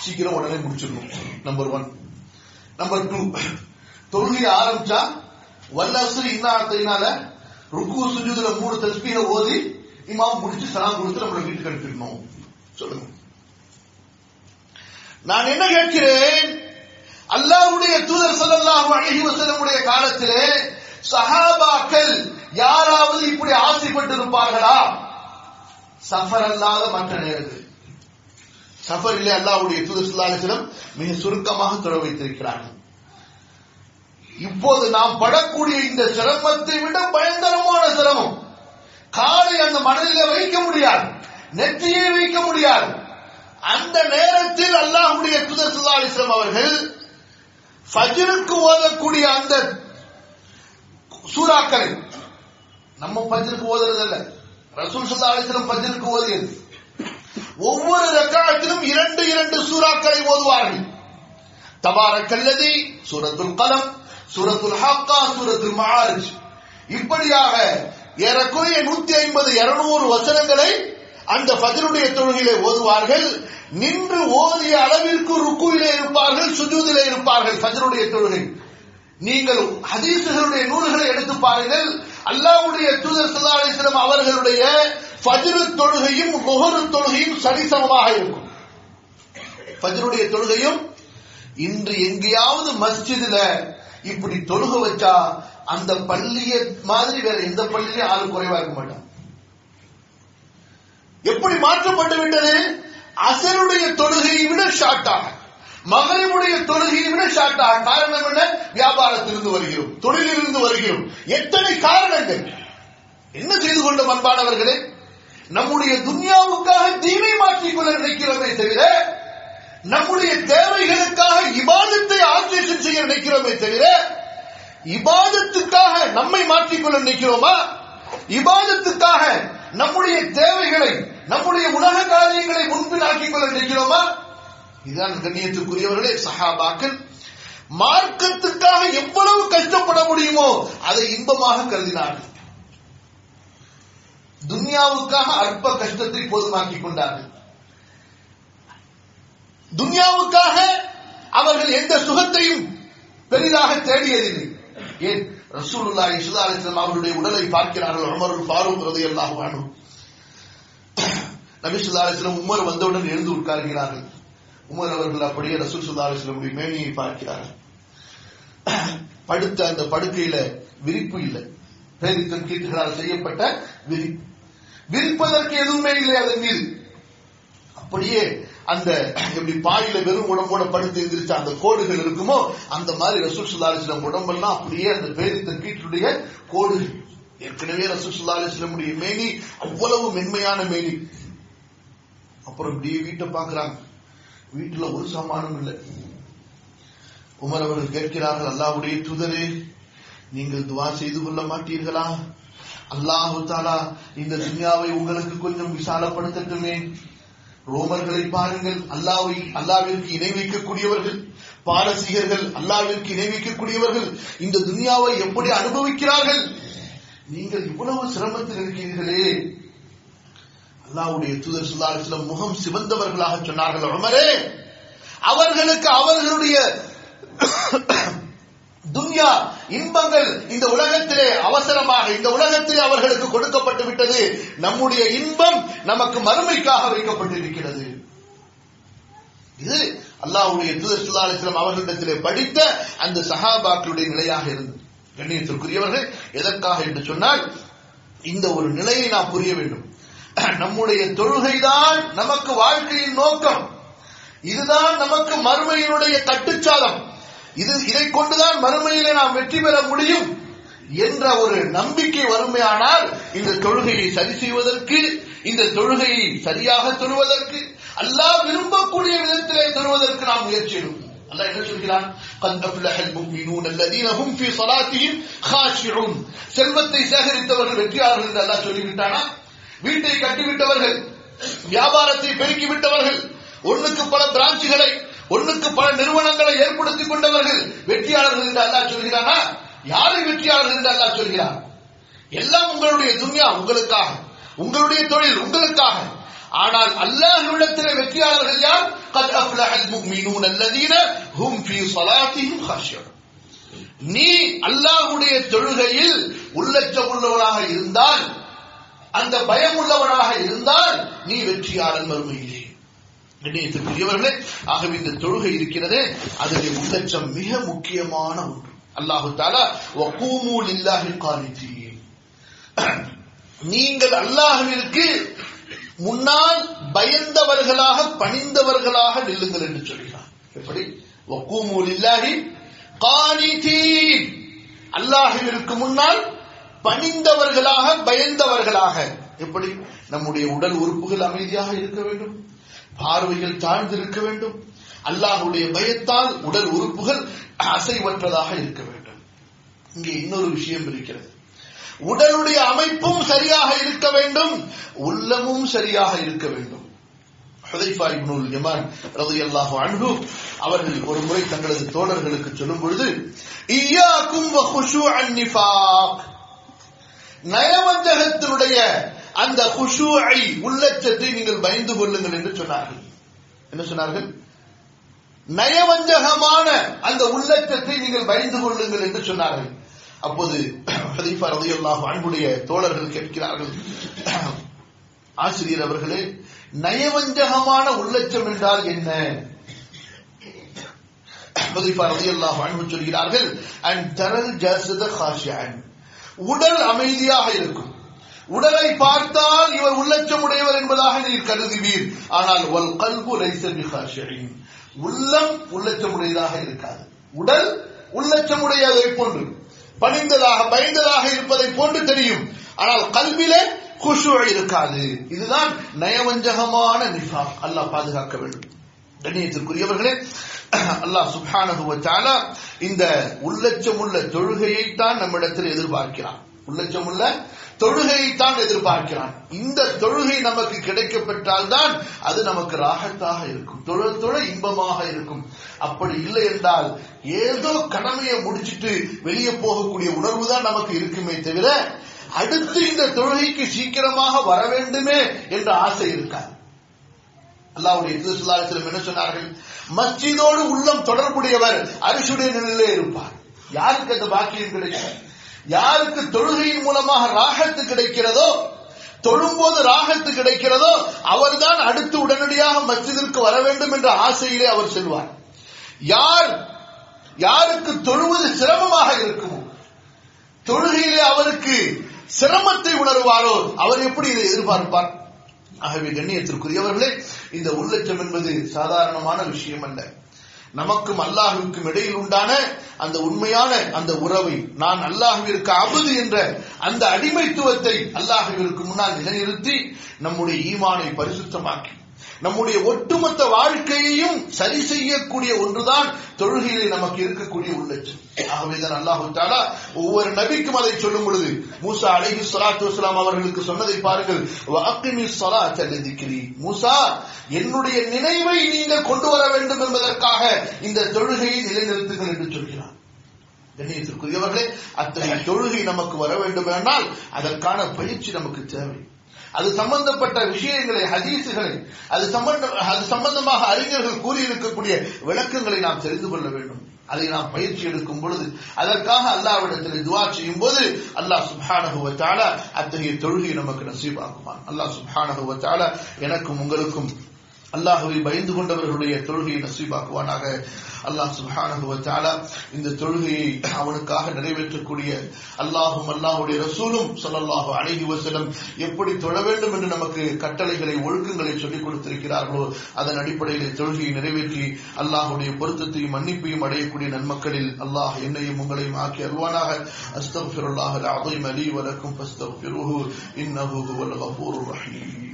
சீக்கிரம் உடனே முடிச்சிடணும். நம்பர் ஒன் நம்பர் டூ தொழுகையை ஆரம்பிச்சா வல்லசு இன்னாத்தையினால ருக்கு சுஜூதுல மூணு தஸ்பீர ஓதி இமாம் முடிச்சு சலாம் கொடுத்து நம்மளை வீட்டுக்கு அனுப்பிடணும். சொல்லுங்க. நான் என்ன கேட்கிறேன்? அல்லாஹ்வுடைய தூதர் ஸல்லல்லாஹு அழகி வசனமுடைய காலத்திலே சஹாபாக்கள் யாராவது இப்படி ஆசைப்பட்டு இருப்பார்களா சஃபர் அல்லாத மற்ற நேரங்கள். சஃபர் இல்லை அல்லாவுடைய தூதர் மிக சுருக்கமாக தொட வைத்திருக்கிறார்கள். இப்போது நாம் படக்கூடிய இந்த சிரமத்தை விட பயங்கரமான சிரமம். காலை அந்த மனதில வைக்க முடியாது நெற்றியை வைக்க முடியாது. அந்த நேரத்தில் அல்லாஹுடைய தூதர் ஸல்லல்லாஹு அலைஹி அவர்கள் ஃபஜ்ருக்கு ஓதக்கூடிய அந்த சூறாக்களை நம்ம பஜருக்கு ஓதுறது இல்லை ரசூல் ஸல்லல்லாஹு அலைஹி வஸல்லம் ஓதியது. ஒவ்வொரு ரக்காலத்திலும் இரண்டு இரண்டு சூறாக்களை ஓதுவார்கள். தபாரக்கல்லதி சூரத்துல் கலம் சூரத்துல் ஹாக்கா சூரத்துல் மஹாரிஜ் இப்படியாக ஏறக்குறைய நூத்தி ஐம்பது இருநூறு வசனங்களை அந்த பதிலுடைய தொழுகையிலே ஓதுவார்கள். நின்று ஓதிய அளவிற்கு ருக்குவிலே இருப்பார்கள் சுஜூதிலே இருப்பார்கள் ஃபஜ்ருடைய தொழுகை. நீங்கள் ஹதீசுகளுடைய நூல்களை எடுத்து பாருங்கள். அல்லாவுடைய தூதர் ஸல்லல்லாஹு அவர்களுடைய ஃபஜ்ரு தொழுகையும் முகரு தொழுகையும் சரிசமமாக இருக்கும். ஃபஜ்ருடைய தொழுகையும் இன்று எங்கேயாவது மஸ்ஜிதுல இப்படி தொழுக வச்சா அந்த பள்ளிய மாதிரி வேற எந்த பள்ளியிலும் ஆளு குறைவா இருக்க மாட்டான். எப்படி மாற்றப்பட்டு விட்டது? அசருடைய தொழுகையை விட ஷார்ட்டாக மகரிவுடைய தொழுகையை விட ஷார்ட்டாக காரணம் என்ன? வியாபாரத்திலிருந்து வருகிறோம். தொழிலிருந்து வருகிறோம். எத்தனை காரணங்கள்? என்ன செய்து கொண்ட அன்பானவர்களே? நம்முடைய துன்யாவுக்காக தீமை மாற்றிக்கொள்ள நினைக்கிறோமே தவிர நம்முடைய தேவைகளுக்காக இபாதத்தை ஆல்ட்ரேஷன் செய்ய நினைக்கிறோமே தவிர இபாதத்துக்காக நம்மை மாற்றிக்கொள்ள நினைக்கிறோமா? இபாதத்துக்காக நம்முடைய தேவைகளை நம்முடைய உலக காரியங்களை முன்பில் ஆக்கிக் கொள்ள நினைக்கிறோமா? இதுதான் கண்ணியத்துக்குரியவர்களே சஹாபாக்கள் மார்க்கத்துக்காக எவ்வளவு கஷ்டப்பட முடியுமோ அதை இன்பமாக கருதினார்கள். துன்யாவுக்காக அற்ப கஷ்டத்தை போதுமாக்கிக் கொண்டார்கள். துன்யாவுக்காக அவர்கள் எந்த சுகத்தையும் பெரிதாக தேடியதில்லை. ஏன்? ரசூலுல்லாஹி ஸல்லல்லாஹு அலிஸ்லாம் அவர்களுடைய அவருடைய உடலை பார்க்கிறார்கள் உமர் ஃபாரூக் ரலியல்லாஹு அன்ஹு. நபி சுல்லா அலிஸ்லாம் உமர் வந்தவுடன் எழுந்து உட்கார்கிறார்கள். உமர் அவர்கள் அப்படியே ரசூல் ஸல்லல்லாஹு அலைஹி மேனியை பார்க்கிறார்கள். படுத்த அந்த படுக்கையில விரிப்பு இல்லை. பேரித்தன் கீட்டுகளால் செய்யப்பட்ட விரிப்பு விரிப்பதற்கு எதுவுமே இல்லை அதன் மீது. அப்படியே அந்த எப்படி பாயில வெறும் உடம்போட படுத்து எந்திரிச்ச அந்த கோடுகள் இருக்குமோ அந்த மாதிரி ரசூல் சுல்லா உடம்பெல்லாம் அப்படியே அந்த பேரித்தன் கீட்டுடைய கோடுகள். ஏற்கனவே ரசூல் சுல்லா மேனி அவ்வளவு மென்மையான மேனி. அப்புறம் இப்படியே வீட்டை பாக்குறாங்க வீட்டுல ஒரு சமானம் இல்லை. உமர் அவர்கள் கேட்கிறார்கள் அல்லாவுடைய தூதரே நீங்கள் துவா செய்து கொள்ள மாட்டீர்களா? அல்லாஹு தாலா இந்த துன்யாவை உங்களுக்கு கொஞ்சம் விசாலப்படுத்தட்டுமே. ரோமர்களை பாருங்கள் அல்லாவை அல்லாவிற்கு இணை வைக்கக்கூடியவர்கள் பாரசீகர்கள் அல்லாவிற்கு இணை வைக்கக்கூடியவர்கள் இந்த துன்யாவை எப்படி அனுபவிக்கிறார்கள்? நீங்கள் இவ்வளவு சிரமத்தில் இருக்கிறீர்களே அல்லாவுடைய தூதர் சுல்லாஸ்லம் முகம் சிவந்தவர்களாக சொன்னார்கள். உமரே அவர்களுக்கு அவர்களுடைய துன்யா இன்பங்கள் இந்த உலகத்திலே அவசரமாக இந்த உலகத்திலே அவர்களுக்கு கொடுக்கப்பட்டு விட்டது. நம்முடைய இன்பம் நமக்கு மறுமைக்காக வைக்கப்பட்டிருக்கிறது. இது அல்லாவுடைய தூதர் ஸல்லல்லாஹு அவர்களிடத்திலே படித்த அந்த சஹாபாக்களுடைய நிலையாக இருந்தது. கண்ணியத்திற்குரியவர்கள் எதற்காக என்று சொன்னால் இந்த ஒரு நிலையை நாம் புரிய வேண்டும். நம்முடைய தொழுகைதான் நமக்கு வாழ்க்கையின் நோக்கம் இதுதான் நமக்கு மறுமையினுடைய கட்டுச்சாலம் இது இதை கொண்டுதான் மறுமையிலே நாம் வெற்றி பெற முடியும் என்ற ஒரு நம்பிக்கை வறுமையானால் இந்த தொழுகையை சரி செய்வதற்கு இந்த தொழுகையை சரியாக தொழுவதற்கு அல்லாஹ் விரும்பக்கூடிய விதத்திலே தொழுவதற்கு நாம் முயற்சி எடுப்போம் அல்லாஹ் என்ன சொல்கிறான் قد أفلح المؤمنون الذين هم في صلاتهم خاشعون செல்வத்தை சேகரித்தவர்கள் வெற்றியாளர்கள் என்று அல்லாஹ் சொல்லிவிட்டானா வீட்டை கட்டிவிட்டவர்கள் வியாபாரத்தை பெருக்கி விட்டவர்கள் ஒன்னுக்கு பல பிரான்ச்சுகளை ஒன்னுக்கு பல நிறுவனங்களை ஏற்படுத்திக் கொண்டவர்கள் வெற்றியாளர்கள் என்று அல்லா சொல்கிறானா? யாரு வெற்றியாளர்கள் என்று அல்லா சொல்கிறார் எல்லாம் உங்களுடைய துன்யா உங்களுக்காக. உங்களுடைய தொழில் உங்களுக்காக. ஆனால் அல்லாஹ் உள்ளத்தில வெற்றியாளர்கள் யார்? கத் அஃப்லஹல் முஃமினூன் அல்லதீன ஹும் ஃபீ ஸலாத்திஹிம் ஹாஷியூன் நீ அல்லாஹ்வுடைய தொழுகையில் உள்ளச்ச உள்ளவராக இருந்தால் அந்த பயம் உள்ளவனாக இருந்தால் நீ வெற்றியாளன் மறுமையிலே. கண்ணியத்திற்குரியவர்களே ஆகவே இந்த தொழுகை இருக்கிறதே அதிலே உள்ளச்சம் மிக முக்கியமான ஒன்று. அல்லாஹு தாலா வக்கூமு லில்லாஹி கானித்தீன் நீங்கள் அல்லாஹுவிற்கு முன்னால் பயந்தவர்களாக பணிந்தவர்களாக நில்லுங்கள் என்று சொல்கிறார். எப்படி? வக்கூமு இல்லாஹி கானித்தீன் அல்லாஹுவிற்கு முன்னால் பணிந்தவர்களாக பயந்தவர்களாக. எப்படி? நம்முடைய உடல் உறுப்புகள் அமைதியாக இருக்க வேண்டும். பார்வைகள் தாழ்ந்திருக்க வேண்டும். அல்லாஹுடைய பயத்தால் உடல் உறுப்புகள் அசைவற்றதாக இருக்க வேண்டும். இங்கே இன்னொரு விஷயம் இருக்கிறது. உடலுடைய அமைப்பும் சரியாக இருக்க வேண்டும். உள்ளமும் சரியாக இருக்க வேண்டும். அவர்கள் ஒரு முறை தங்களது தோழர்களுக்கு சொல்லும் பொழுது நயவஞ்சகத்தினுடைய அந்த குஷூஐ உள்ளச்சத்தை நீங்கள் பயந்து கொள்ளுங்கள் என்று சொன்னார்கள். என்ன சொன்னார்கள்? நயவஞ்சகமான அந்த உள்ளச்சத்தை நீங்கள் பயந்து கொள்ளுங்கள் என்று சொன்னார்கள். அப்போது ஹதீஃபா ரலியல்லாஹு அன்புடைய தோழர்கள் கேட்கிறார்கள். ஆசிரியர் அவர்களே நயவஞ்சகமான உள்ளச்சம் என்றால் என்ன? ஹதீஃபா ரலியல்லாஹு அன்பு சொல்கிறார்கள் அண்ட் தரல் ஜஸத ஹாஷியான். உடல் அமைதியாக இருக்கும். உடலை பார்த்தால் இவர் உள்ளச்சம் உடையவர் என்பதாக நீர் கருதுவீர். ஆனால் வல் கல்பு லைஸ உள்ளம் உள்ளச்சமுடையதாக இருக்காது. உடல் உள்ளச்சமுடையதை போன்று பணிந்ததாக பயந்ததாக இருப்பதை போன்று தெரியும். ஆனால் கல்விலே குஷு இருக்காது. இதுதான் நயவஞ்சகமான நிஃபா அல்லாஹ் பாதுகாக்க வேண்டும். கண்ணியத்திற்குரியவர்களே அல்லாஹ் சுப்ஹானஹு வ இந்த உள்ளச்சமுள்ள தொழுகையை தான் நம்மிடத்தில் எதிர்பார்க்கிறான். உள்ளச்சமுள்ள தொழுகையை தான் எதிர்பார்க்கிறான். இந்த தொழுகை நமக்கு கிடைக்கப்பட்டால்தான் அது நமக்கு ராகத்தாக இருக்கும். தொழ தொழ இன்பமாக இருக்கும். அப்படி இல்லை என்றால் ஏதோ கடமையை முடிச்சிட்டு வெளியே போகக்கூடிய உணர்வு தான் நமக்கு இருக்குமே தவிர அடுத்து இந்த தொழுகைக்கு சீக்கிரமாக வர வேண்டுமே என்ற ஆசை இருக்காது. அல்லாவுடைய திருசுல்லாசலம் என்ன சொன்னார்கள். மஸ்ஜிதோடு உள்ளம் தொடர்புடையவர் அரிசுடைய நிலையிலே இருப்பார். யாருக்கு அந்த பாக்கியம் கிடைக்கும்? யாருக்கு தொழுகையின் மூலமாக ராகத்து கிடைக்கிறதோ தொழும்போது ராகத்து கிடைக்கிறதோ அவர்தான் அடுத்து உடனடியாக மஸ்ஜிதிற்கு வர வேண்டும் என்ற ஆசையிலே அவர் செல்வார். யார் யாருக்கு தொழுவது சிரமமாக இருக்குமோ தொழுகையிலே அவருக்கு சிரமத்தை உணர்வாரோ அவர் எப்படி இதை எதிர்பார்ப்பார்? ஆகவே கண்ணியத்திற்குரியவர்களே இந்த உள்ளச்சம் என்பது சாதாரணமான விஷயம் அல்ல. நமக்கும் அல்லாஹுவிற்கும் இடையில் உண்டான அந்த உண்மையான அந்த உறவை நான் அல்லாஹுவிற்கு அமுது என்ற அந்த அடிமைத்துவத்தை அல்லாஹுவிற்கு முன்னால் நிலைநிறுத்தி நம்முடைய ஈமானை பரிசுத்தமாக்கி நம்முடைய ஒட்டுமொத்த வாழ்க்கையையும் சரி செய்யக்கூடிய ஒன்றுதான் தொழுகையிலே நமக்கு இருக்கக்கூடிய உள்ளட்சம் ஆகவேதான் அல்லாஹு தாலா ஒவ்வொரு நபிக்கும் அதை சொல்லும் பொழுது மூசா அலைஹி சலாத்து வஸலாம் அவர்களுக்கு சொன்னதை பாருங்கள். வஅக்கிமி சலா லிதிக்ரி. மூசா என்னுடைய நினைவை நீங்கள் கொண்டு வர வேண்டும் என்பதற்காக இந்த தொழுகையை நிலைநிறுத்துங்கள் என்று சொல்கிறார் கண்ணியத்திற்குரியவர்களே அத்தகைய தொழுகை நமக்கு வர வேண்டும் என்றால் அதற்கான பயிற்சி நமக்கு தேவை. அது சம்பந்தப்பட்ட விஷயங்களை ஹதீசுகளை அது சம்பந்த அது சம்பந்தமாக அறிஞர்கள் கூறியிருக்கக்கூடிய விளக்கங்களை நாம் தெரிந்து கொள்ள வேண்டும். அதை நாம் பயிற்சி எடுக்கும் பொழுது அதற்காக அல்லாவிடத்தில் துவா செய்யும் போது அல்லாஹ் சுப்ஹானஹு அத்தகைய தொழுகை நமக்கு நசீபாக்குவான். அல்லாஹ் சுப்ஹானஹு எனக்கும் உங்களுக்கும் அல்லாஹுவை பயந்து கொண்டவர்களுடைய தொழுகையை நசீபாக்குவானாக. அல்லாஹ் சுப்ஹானஹு இந்த தொழுகையை அவனுக்காக நிறைவேற்றக்கூடிய அல்லாஹும் அல்லாஹுடைய ரசூலும் சொல்லல்லாஹு அழகி வசலம் எப்படி தொழ வேண்டும் என்று நமக்கு கட்டளைகளை ஒழுக்கங்களை சொல்லிக் கொடுத்திருக்கிறார்களோ அதன் அடிப்படையில் தொழுகையை நிறைவேற்றி அல்லாஹ்வுடைய பொருத்தத்தையும் மன்னிப்பையும் அடையக்கூடிய நன்மக்களில் அல்லாஹ் என்னையும் உங்களையும் ஆக்கி அருவானாக அஸ்தக்ஃபிருல்லாஹ் அல் அஸீம் லீ இன்னஹு ஹுவல் ரஹீம்.